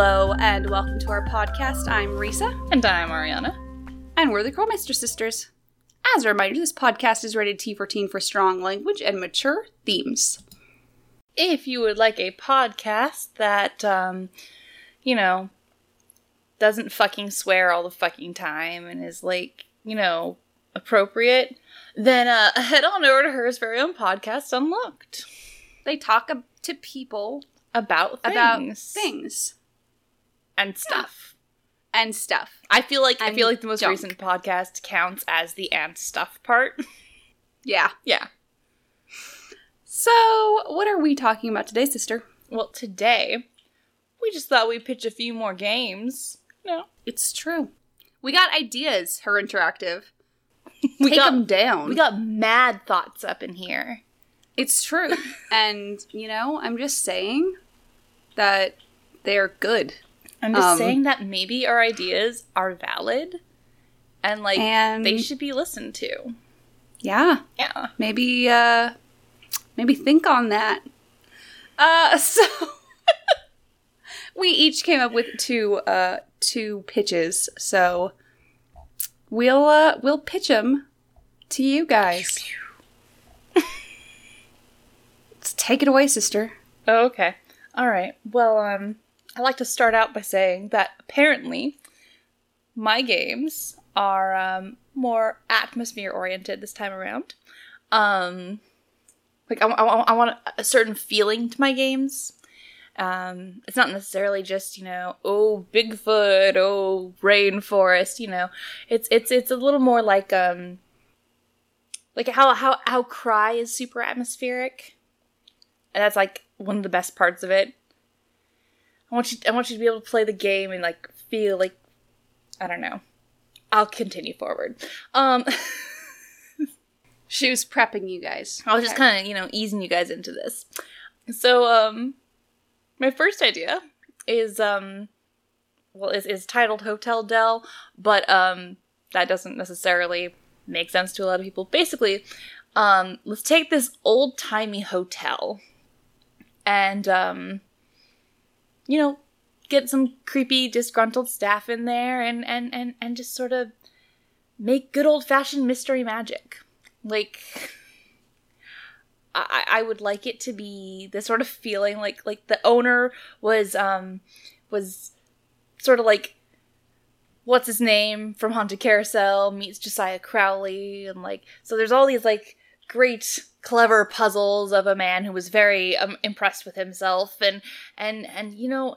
Hello and welcome to our podcast. I'm Risa, And I'm Ariana. and we're the Curlmeister sisters. As a reminder, this podcast is rated T14 for strong language and mature themes. If you would like a podcast that, um, you know, doesn't fucking swear all the fucking time and is like, you know, appropriate, then uh, head on over to Hers very own podcast, Unlocked, They talk to people about things. about things and stuff. and stuff. I feel like I feel like the most junk. recent podcast counts as the and stuff part. Yeah. yeah. So, what are we talking about today, sister? Well, today we just thought we'd pitch a few more games. No, It's true. We got ideas, Her Interactive. we Take got them down. we got mad thoughts up in here. It's true. and, you know, I'm just saying that they're good. I'm just Um, saying that maybe our ideas are valid and like And- they should be listened to. Yeah. Yeah. Maybe uh maybe think on that. Uh so we each came up with two uh two pitches. So we'll uh we'll pitch them to you guys. Let's take it away, sister. Oh, okay. All right. Well, um I like to start out by saying that apparently my games are um more atmosphere oriented this time around. Um like I, I, I want a certain feeling to my games. Um, it's not necessarily just you know oh Bigfoot oh rainforest you know it's it's it's a little more like um like how how how Cry is super atmospheric and that's like one of the best parts of it. I want you I want you to be able to play the game and like feel like I don't know. I'll continue forward. Um She was prepping you guys. I was just kind of, you know, easing you guys into this. So, um, my first idea is, um, well, is, is titled Hotel Del, but, um, that doesn't necessarily make sense to a lot of people. Basically, um, let's take this old timey hotel and, um, you know, get some creepy, disgruntled staff in there and, and, and, and just sort of make good old fashioned mystery magic. Like, I, I would like it to be the sort of feeling like like the owner was um was sort of like what's his name from Haunted Carousel meets Josiah Crowley and like so there's all these like great clever puzzles of a man who was very um, impressed with himself. And and and you know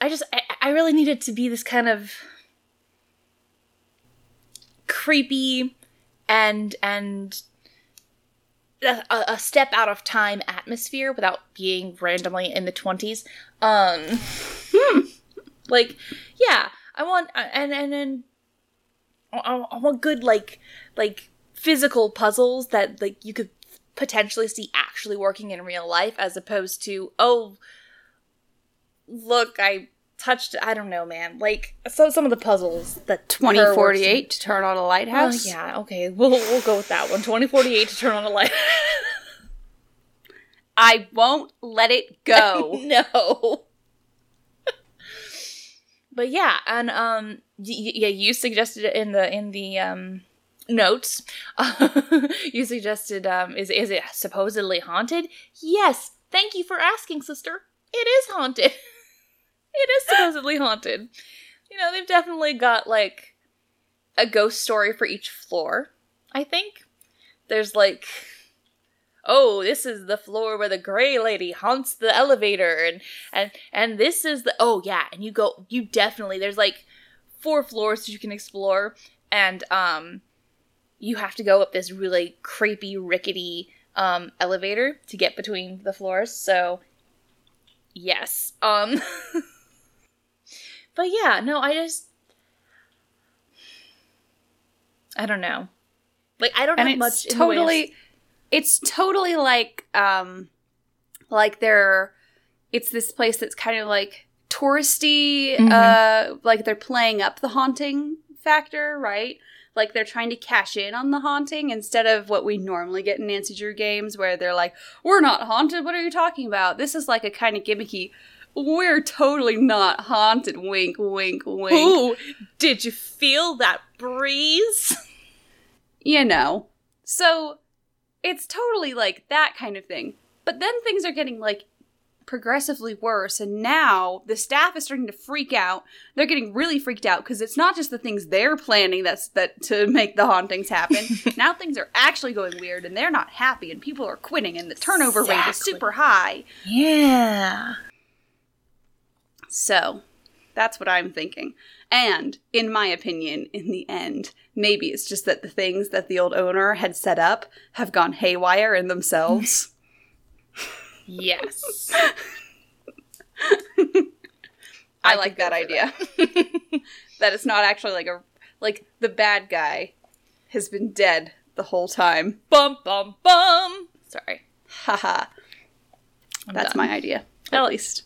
I just I, I really needed to be this kind of creepy and and a, a step out of time atmosphere without being randomly in the 20s um like yeah i want and and and I want good like like physical puzzles that like you could potentially see actually working in real life as opposed to oh look i touched i don't know man like so some of the puzzles that her 2048 to turn on a lighthouse. Oh, yeah, okay. We'll we'll go with that one. 2048 to turn on a light. I won't let it go. no. but yeah, and um y- y- yeah, you suggested it in the in the um notes. you suggested um is is it supposedly haunted? Yes. Thank you for asking, sister. It is haunted. it is supposedly haunted. You know, they've definitely got like a ghost story for each floor. I think there's like oh this is the floor where the gray lady haunts the elevator and and and this is the oh yeah and you go you definitely there's like four floors you can explore and um you have to go up this really creepy rickety um elevator to get between the floors. So yes um but yeah no i just i don't know. Like i don't and have it's much in the way of- totally it's totally like um like they're it's this place that's kind of like touristy Mhm. uh like they're playing up the haunting factor right like they're trying to cash in on the haunting instead of what we normally get in Nancy Drew games where they're like, "We're not haunted. What are you talking about?" This is like a kind of gimmicky. we're totally not haunted. Wink, wink, wink. Ooh, did you feel that breeze? You know. So it's totally like that kind of thing. But then things are getting like progressively worse and now the staff is starting to freak out. They're getting really freaked out because it's not just the things they're planning that's that to make the hauntings happen. Now things are actually going weird and they're not happy and people are quitting and the turnover rate is super high. Yeah. so that's what i'm thinking. And in my opinion in the end maybe it's just that the things that the old owner had set up have gone haywire in themselves Yes. I, I like that idea. that it's not actually like a like the bad guy has been dead the whole time. bum bum bum. Sorry. Haha. That's done. my idea. At least.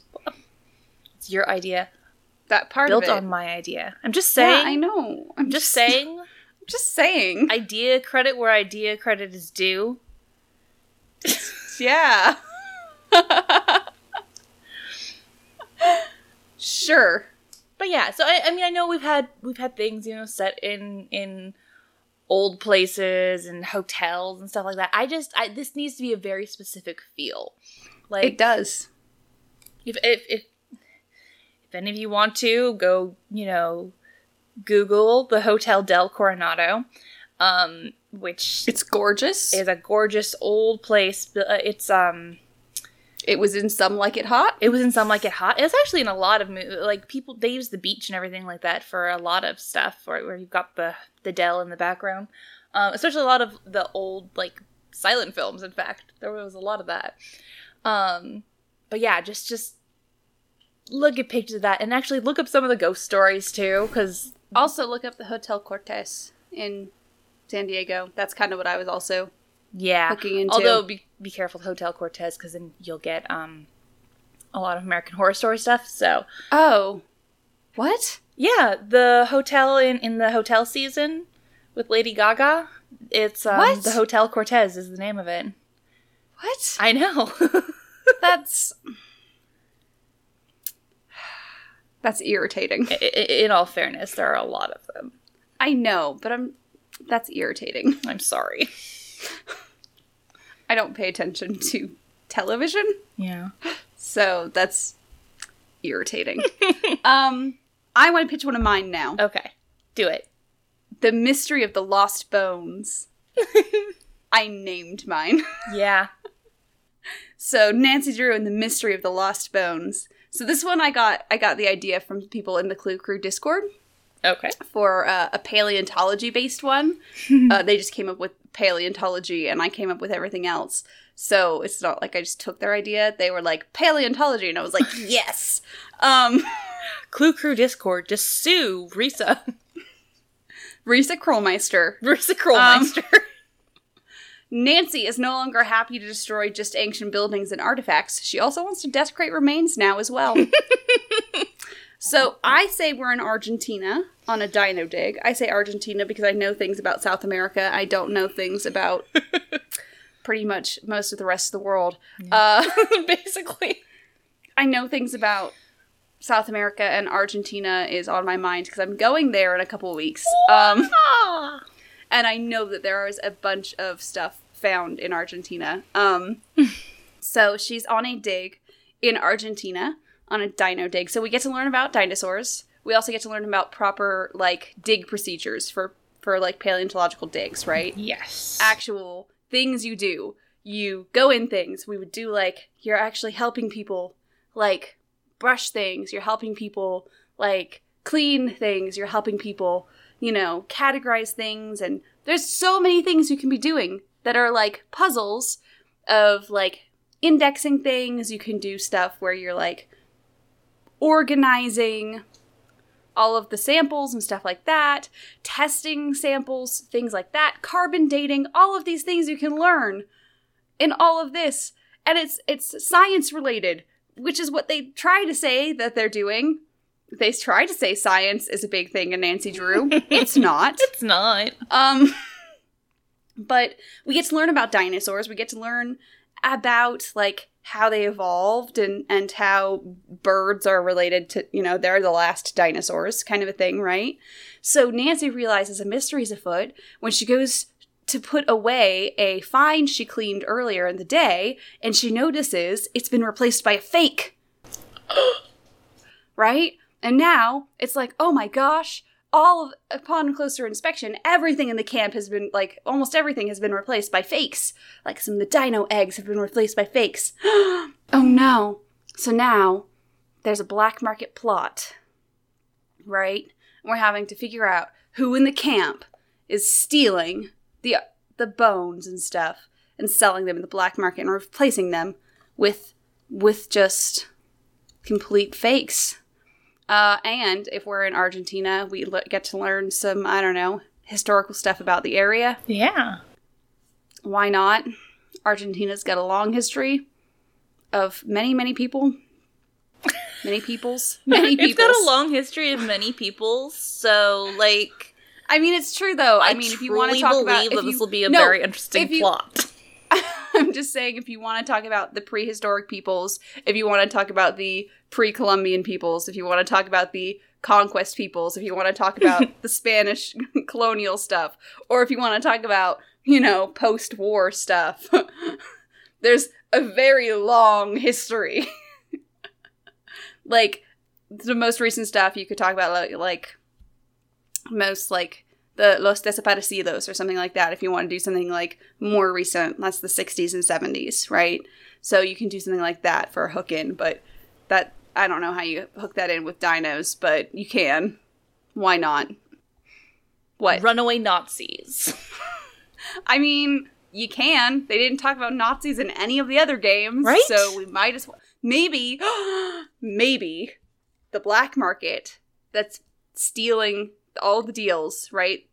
It's your idea. That part Built of it. on my idea. I'm just yeah, saying. I know. I'm I'm just saying. I'm just saying. idea credit where idea credit is due. yeah. Sure. But yeah, so I, I mean, I know we've had we've had things you know set in in old places and hotels and stuff like that. I just I, this needs to be a very specific feel. Like It does. if if if if any of you want to go, you know, Google the Hotel del Coronado, um, which It's gorgeous. is a gorgeous old place. Uh, It's um, it was in Some Like It Hot. it was in some like it hot. It was actually in a lot of mo- like people. They use the beach and everything like that for a lot of stuff. Where, where you've got the the Del in the background, um, especially a lot of the old like silent films. In fact, there was a lot of that. Um, but yeah, just just look at pictures of that and actually look up some of the ghost stories too, because Also, look up the Hotel Cortez in San Diego. That's kind of what I was also yeah. looking into. Although be be careful with Hotel Cortez because then you'll get um a lot of American Horror Story stuff. So oh, what? yeah, the hotel in in the hotel season with Lady Gaga. It's um, What? the Hotel Cortez is the name of it. What? I know. That's that's irritating. I- I- in all fairness, there are a lot of them. I know, but I'm that's irritating. I'm sorry. I don't pay attention to television, Yeah. so that's irritating. um, I want to pitch one of mine now. Okay. Do it. The Mystery of the Lost Bones. I named mine. Yeah. So Nancy Drew and the Mystery of the Lost Bones. So this one I got I got the idea from people in the Clue Crew Discord Okay. for uh, a paleontology based one. uh, they just came up with paleontology and I came up with everything else. So it's not like I just took their idea. They were like paleontology and I was like, "Yes." Um Clue Crew Discord. Just sue Risa. Risa Krollmeister. Risa Krollmeister. Nancy is no longer happy to destroy just ancient buildings and artifacts. She also wants to desecrate remains now as well. So I say we're in Argentina on a dino dig. I say Argentina because I know things about South America. I don't know things about pretty much most of the rest of the world. Uh, Basically. I know things about South America and Argentina is on my mind because I'm going there in a couple of weeks. Um, and I know that there is a bunch of stuff found in Argentina. Um, so she's on a dig in Argentina on a dino dig. So we get to learn about dinosaurs. We also get to learn about proper like dig procedures for for like paleontological digs, right? Yes. Actual things you do. You go in things. We would do like you're actually helping people like brush things. You're helping people like clean things. You're helping people, you know, categorize things and there's so many things you can be doing that are like puzzles of like indexing things. You can do stuff where you're like organizing all of the samples and stuff like that, testing samples, things like that, carbon dating, all of these things you can learn in all of this. And it's it's science related, which is what they try to say that they're doing. They try to say science is a big thing in Nancy Drew. it's not. It's not. Um, but we get to learn about dinosaurs. We get to learn about like how they evolved and and how birds are related to you know they're the last dinosaurs kind of a thing right? So nancy realizes a mystery's afoot when she goes to put away a find she cleaned earlier in the day and she notices it's been replaced by a fake. Right? And now it's like oh my gosh all of, upon closer inspection, everything in the camp has been like almost everything has been replaced by fakes. Like some of the dino eggs have been replaced by fakes. oh no. So now there's a black market plot. Right? We're having to figure out who in the camp is stealing the the bones and stuff and selling them in the black market and replacing them with with just complete fakes. Uh, and if we're in Argentina, we get to learn some, I don't know, historical stuff about the area. Yeah. Why not? Argentina's got a long history of many, many people. Many peoples. Many peoples. it's got a long history of many peoples, so like I mean, it's true though. I, I mean, if you want to talk about, believe if that you- this will be a No, very interesting you- plot. I'm just saying, if you want to talk about the prehistoric peoples, if you want to talk about the pre-Columbian peoples, if you want to talk about the conquest peoples, if you want to talk about the Spanish colonial stuff, or if you want to talk about, you know, post-war stuff, there's a very long history. like the most recent stuff you could talk about, like, like most like the Los Desaparecidos or something like that if you want to do something like more recent. That's the 60s and 70s, right? So you can do something like that for a hook in, but that I don't know how you hook that in with dinos, but you can. Why not? What? Runaway Nazis. I mean, you can. They didn't talk about Nazis in any of the other games, Right? So we might as well. Maybe, maybe the black market that's stealing all the deals, right?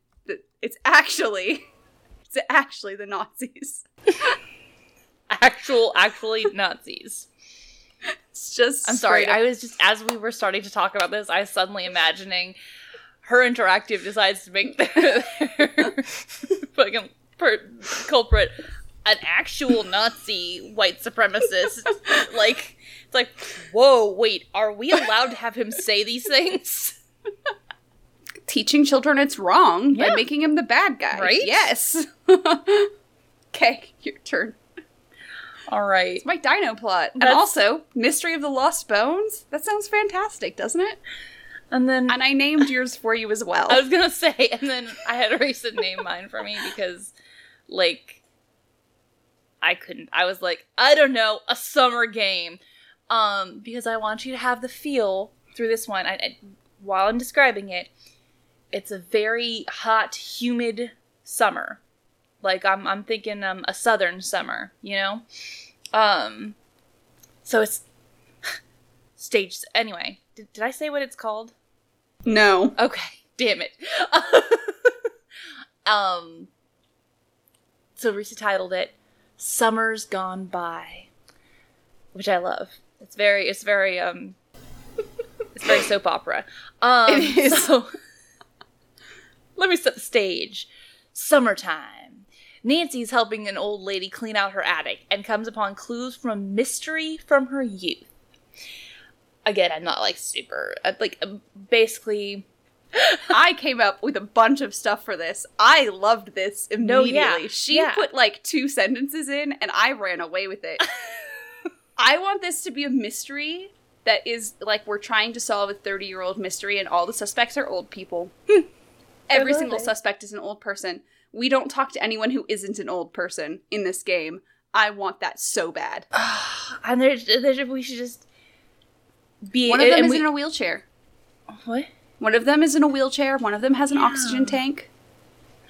It's actually, it's actually the Nazis. Actual, actually Nazis. It's just. I'm sorry. I was just as we were starting to talk about this, I was suddenly imagining Her Interactive decides to make their, their fucking per- culprit an actual Nazi white supremacist. like it's like, whoa, wait, are we allowed to have him say these things? Teaching children it's wrong by making him the bad guy. Right? Yes. okay, your turn. All right. It's my dino plot. And also, Mystery of the Lost Bones. That sounds fantastic, doesn't it? And then And I named yours for you as well. I was gonna say, and then I had Erasa name mine for me because, like, I couldn't. I was like, I don't know, a summer game, um, because I want you to have the feel through this one. I, I, while I'm describing it, it's a very hot, humid summer. Like I'm, I'm thinking um, a southern summer, you know. Um, so it's stage. Anyway, did, did I say what it's called? no. Okay, damn it. um, so Risa titled it "Summer's Gone By," which I love. It's very, it's very, um, it's very soap opera. Um, It is. So, let me set the stage. Summertime. Nancy's helping an old lady clean out her attic and comes upon clues from a mystery from her youth. Again, I'm not like super, uh, like, um, basically, I came up with a bunch of stuff for this. I loved this immediately. No, yeah, She yeah. put like two sentences in and I ran away with it. I want this to be a mystery that is like we're trying to solve a 30 year old mystery and all the suspects are old people. Every single suspect is an old person. We don't talk to anyone who isn't an old person in this game. I want that so bad. and there's, there's we should just be One of them is we- in a wheelchair. what? One of them is in a wheelchair. One of them has an Yeah. oxygen tank.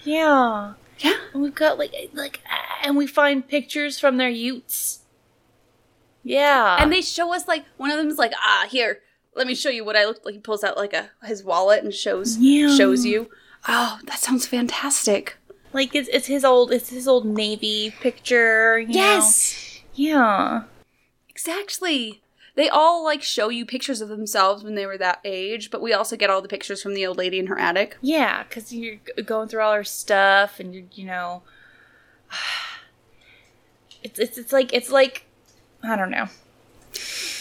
Yeah, Yeah. and we've got like like and we find pictures from their utes. Yeah, and they show us like one of them is like ah here let me show you what i look like he pulls out like a his wallet and shows Yeah. shows you oh that sounds fantastic like it's it's his old it's his old navy picture. you know? Yes! Yeah. exactly they all like show you pictures of themselves when they were that age but we also get all the pictures from the old lady in her attic Yeah, because you're going through all her stuff, and you you know, it's it's it's like it's like I don't know.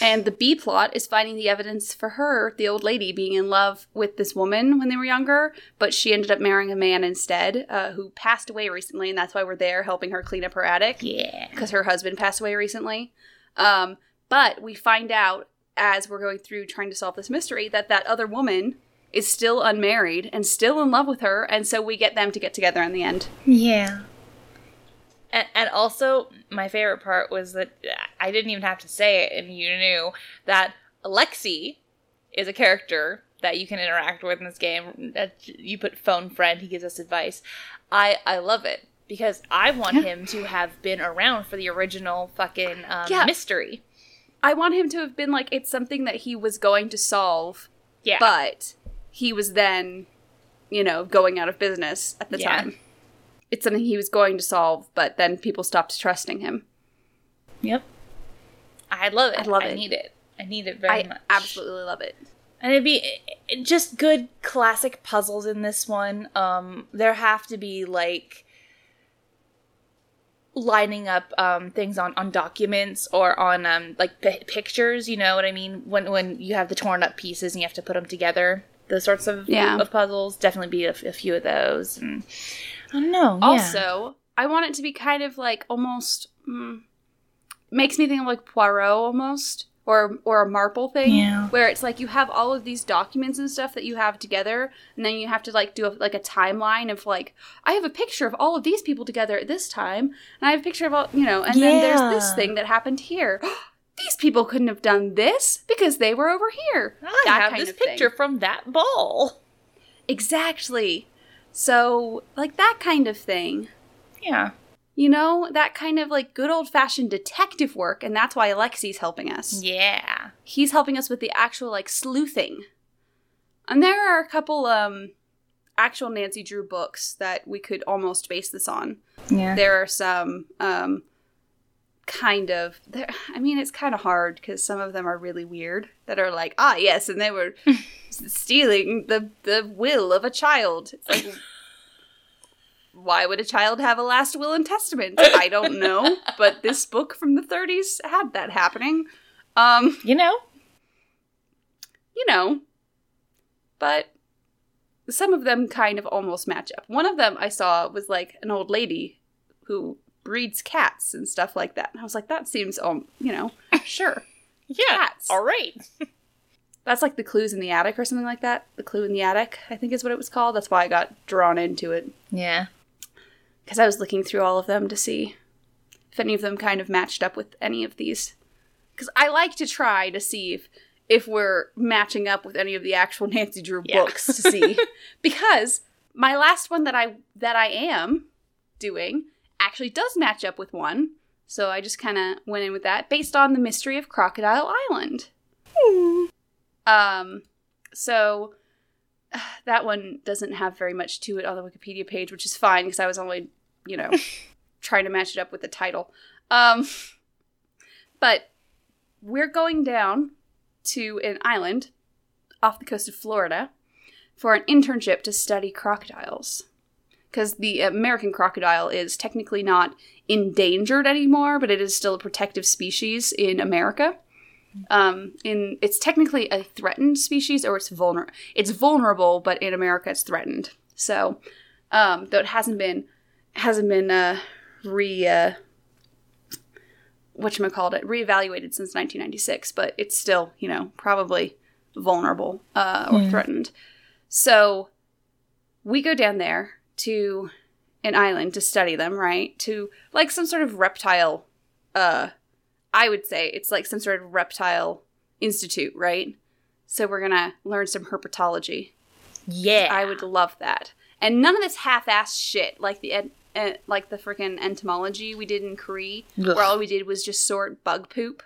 And the B plot is finding the evidence for her, the old lady, being in love with this woman when they were younger, but she ended up marrying a man instead, uh, who passed away recently, and that's why we're there helping her clean up her attic Yeah. because her husband passed away recently. Um, but we find out as we're going through trying to solve this mystery that that other woman is still unmarried and still in love with her, and so we get them to get together in the end. Yeah. And, and also, my favorite part was that I didn't even have to say it, and you knew that Alexi is a character that you can interact with in this game. That You put phone friend, he gives us advice. I I love it because I want Yeah. him to have been around for the original fucking um, Yeah. mystery. I want him to have been like it's something that he was going to solve, Yeah, but he was then, you know, going out of business at the Yeah. time. It's something he was going to solve, but then people stopped trusting him. yep. I love it. I love I it. I need it. I need it very I much. absolutely love it. And it'd be just good classic puzzles in this one. Um, there have to be like lining up um, things on, on documents or on um, like pi pictures. You know what I mean? When when you have the torn up pieces and you have to put them together. Those sorts of Yeah. of puzzles definitely be a, f- a few of those. And I don't know. yeah. Also, I want it to be kind of like almost mm, makes me think of like Poirot almost, or or a Marple thing, Yeah. where it's like you have all of these documents and stuff that you have together, and then you have to like do a, like a timeline of like I have a picture of all of these people together at this time, and I have a picture of all you know, and then there's this thing that happened here. These people couldn't have done this because they were over here. I That have kind this of thing. picture from that ball. Exactly. So, like that kind of thing. Yeah. You know, that kind of like good old fashioned detective work, and that's why Alexi's helping us. Yeah. He's helping us with the actual like sleuthing. And there are a couple um actual Nancy Drew books that we could almost base this on. Yeah. There are some um kind of there I mean it's kind of hard because some of them are really weird that are like, ah yes, and they were stealing the the will of a child. It's like why would a child have a last will and testament? I don't know, but this book from the 30s had that happening. Um, You know? you know, but some of them kind of almost match up. One of them I saw was like an old lady who breeds cats and stuff like that. And I was like, that seems, um, you know, sure. Yeah. Cats. All right. That's like the clues in the attic or something like that. The clue in the attic, I think is what it was called. That's why I got drawn into it. Yeah. Because I was looking through all of them to see if any of them kind of matched up with any of these. Because I like to try to see if if we're matching up with any of the actual Nancy Drew Yeah. books to see. because my last one that I that I am doing actually does match up with one. So I just kind of went in with that based on the mystery of Crocodile Island. Um, so that one doesn't have very much to it on the Wikipedia page, which is fine because I was only, you know, trying to match it up with the title. Um, but we're going down to an island off the coast of Florida for an internship to study crocodiles. Because the American crocodile is technically not endangered anymore, but it is still a protective species in America. Um, in it's technically a threatened species, or it's vulnerable. It's vulnerable, but in America, it's threatened. So, um, though it hasn't been hasn't been uh, re uh, what called it reevaluated since 1996, but it's still you know probably vulnerable uh, or Yeah. threatened. So we go down there to an island to study them, right? To like some sort of reptile. Uh, I would say it's like some sort of reptile institute, right? So we're gonna learn some herpetology. Yeah. I would love that. And none of this half-ass shit like the ed- eh, like the freaking entomology we did in Cree, Ugh. where all we did was just sort bug poop.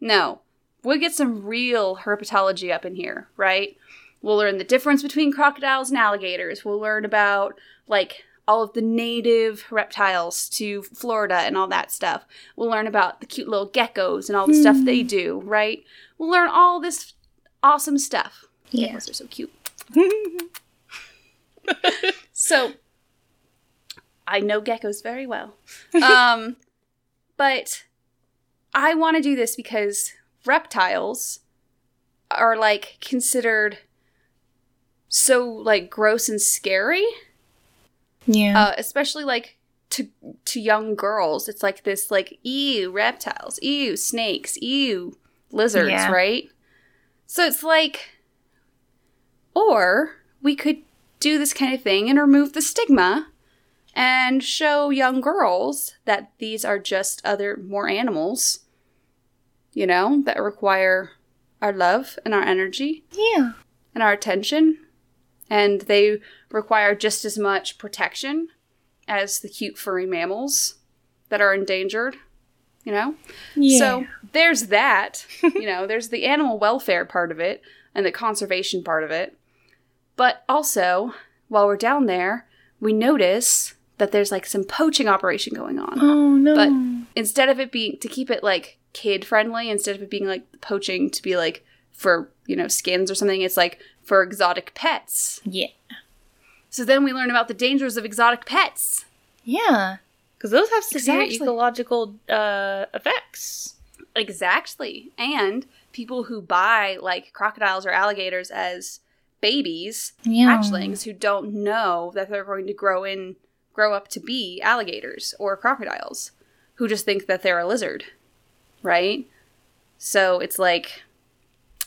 No, we'll get some real herpetology up in here, right? We'll learn the difference between crocodiles and alligators. We'll learn about like all of the native reptiles to Florida and all that stuff. We'll learn about the cute little geckos and all the stuff they do, right? We'll learn all this awesome stuff. Yeah. Geckos are so cute. So I know geckos very well. Um but I want to do this because reptiles are like considered so like gross and scary, Yeah. uh, especially like to to young girls. It's like this like ew reptiles, ew snakes, ew lizards, Yeah. right? So it's like, or we could do this kind of thing and remove the stigma and show young girls that these are just other more animals, you know, that require our love and our energy yeah. and our attention. And they require just as much protection as the cute furry mammals that are endangered, you know? Yeah. So there's that. you know, there's the animal welfare part of it and the conservation part of it. But also, while we're down there, we notice that there's like some poaching operation going on. Oh no. But instead of it being to keep it like kid friendly, instead of it being like poaching to be like for, you know, skins or something, it's like for exotic pets. yeah. So then we learn about the dangers of exotic pets. Yeah. Because those have severe Exactly. ecological uh, effects. Exactly. And people who buy like crocodiles or alligators as babies, Yeah. hatchlings who don't know that they're going to grow in grow up to be alligators or crocodiles, who just think that they're a lizard. Right? So it's like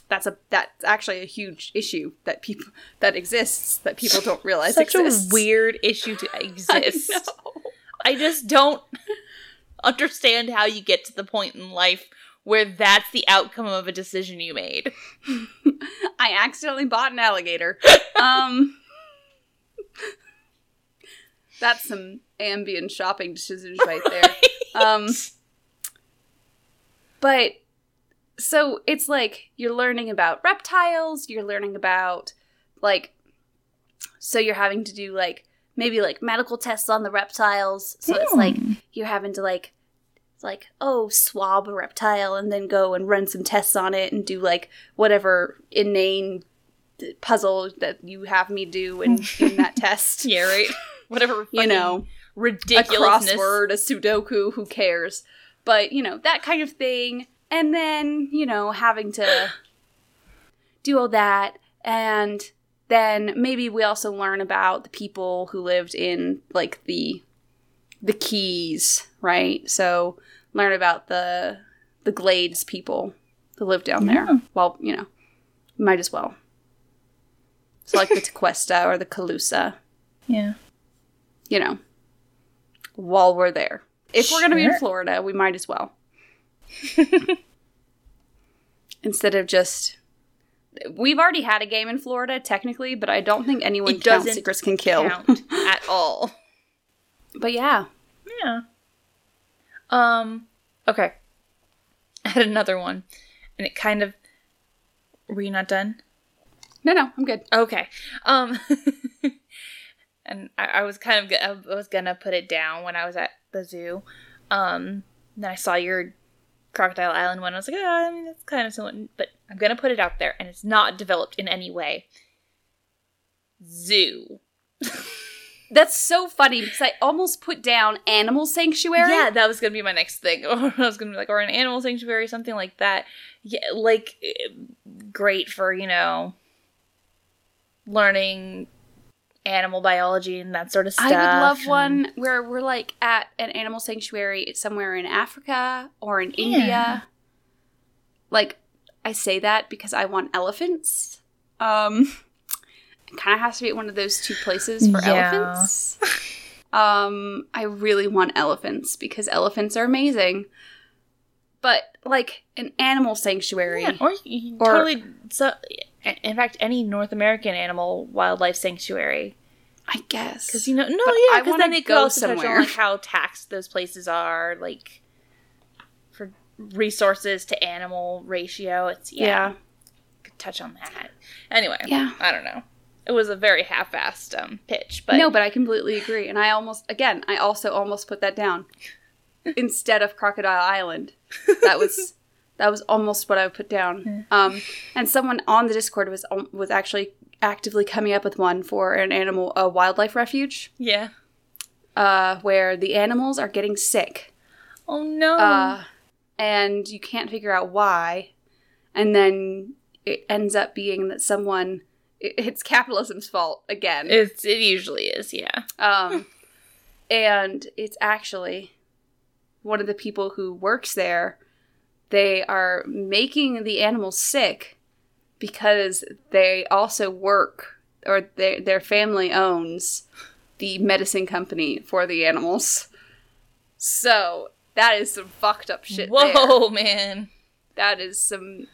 that's a that's actually a huge issue that people that exists that people don't realize Such exists. a weird issue to exist. know. I just don't understand how you get to the point in life where that's the outcome of a decision you made. I accidentally bought an alligator. um, that's some ambient shopping decisions right there. Um, but so it's like you're learning about reptiles, you're learning about like, so you're having to do like maybe like medical tests on the reptiles. So it's like you're having to like, it's like oh swab a reptile and then go and run some tests on it and do like whatever inane puzzle that you have me do in, in that test. yeah, right. Whatever You know, ridiculous a crossword, a Sudoku, who cares? But, you know, that kind of thing. And then, you know, having to do all that. And then maybe we also learn about the people who lived in, like, the the keys, right? So learn about the the Glades people that live down there. Yeah. Well, you know, might as well. So like the Tequesta or the Calusa Yeah. You know, while we're there. If we're going to be in Florida, we might as well. Instead of just. We've already had a game in Florida, technically, but I don't think anyone It counts Secrets Can Kill. At all. But yeah. Yeah. Um. Okay. I had another one, and it kind of. Were you not done? No, no, I'm good. Okay. Um. and I, I was kind of I was gonna put it down when I was at the zoo. Um. Then I saw your Crocodile Island one. I was like, oh, I mean, that's kind of somewhat, but I'm gonna put it out there, and it's not developed in any way. Zoo. That's so funny because I almost put down Animal Sanctuary. Yeah, that was gonna be my next thing. Or I was gonna be like, or an animal sanctuary, something like that. Yeah, like eh, great for you know learning animal biology and that sort of stuff. I would love one where we're like at an animal sanctuary somewhere in Africa or in Yeah. India. Like I say that because I want elephants. Um it kind of has to be at one of those two places for Yeah. elephants. Um I really want elephants because elephants are amazing. But like an animal sanctuary. Yeah, or, you Or- totally. So, in fact, any North American animal wildlife sanctuary, I guess. because you know, no, But yeah, because then it could go also touch on somewhere. like how taxed those places are, like for resources to animal ratio. It's yeah, yeah. could touch on that. Anyway, Yeah. I don't know. It was a very half-assed um, pitch, but no, but I completely agree. And I almost, again, I also almost put that down instead of Crocodile Island. That was that was almost what I put down. Um, and someone on the Discord was um, was actually actively coming up with one for an animal, a wildlife refuge, yeah. uh, where the animals are getting sick. Oh no. Uh, and you can't figure out why. And then it ends up being that someone it- it's capitalism's fault again. It's it usually is, yeah. Um, and it's actually one of the people who works there. They are making the animals sick because they also work, or their their family owns the medicine company for the animals. So that is some fucked up shit. there. Whoa, man. that is some,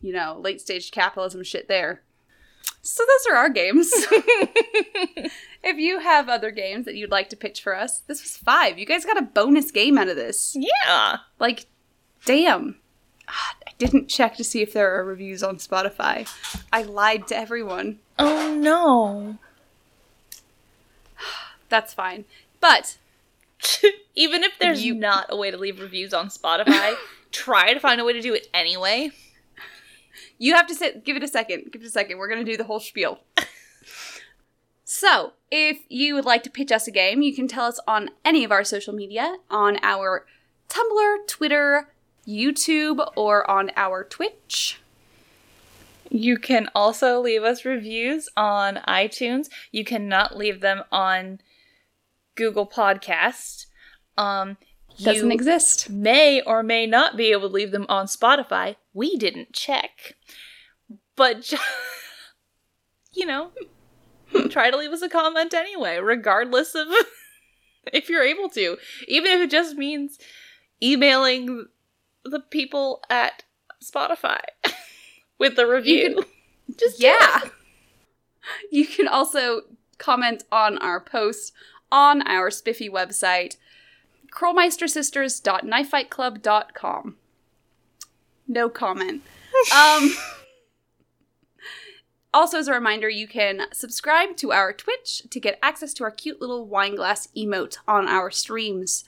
you know, late stage capitalism shit there. So those are our games. if you have other games that you'd like to pitch for us, this was five. You guys got a bonus game out of this. Yeah. Like, damn. Ah, I didn't check to see if there are reviews on Spotify. I lied to everyone. Oh no. That's fine. But Even if there's You- not a way to leave reviews on Spotify, try to find a way to do it anyway. You have to sit. Give it a second. Give it a second. We're gonna do the whole spiel. so, if you would like to pitch us a game, you can tell us on any of our social media, on our Tumblr, Twitter, YouTube, or on our Twitch. You can also leave us reviews on iTunes. You cannot leave them on Google Podcast. Um, Doesn't you exist. may or may not be able to leave them on Spotify. We didn't check. But, ju- you know, try to leave us a comment anyway, regardless of if you're able to. Even if it just means emailing the people at Spotify with the review. just Yeah. You can also comment on our post on our spiffy website, curlmeistersisters.knifefightclub.com. No comment. um, also, as a reminder, you can subscribe to our Twitch to get access to our cute little wine glass emote on our streams.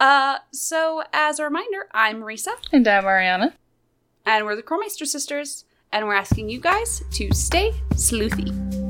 Uh, so, as a reminder, I'm Marisa, And I'm Ariana. and we're the Curlmeister Sisters, and we're asking you guys to stay sleuthy.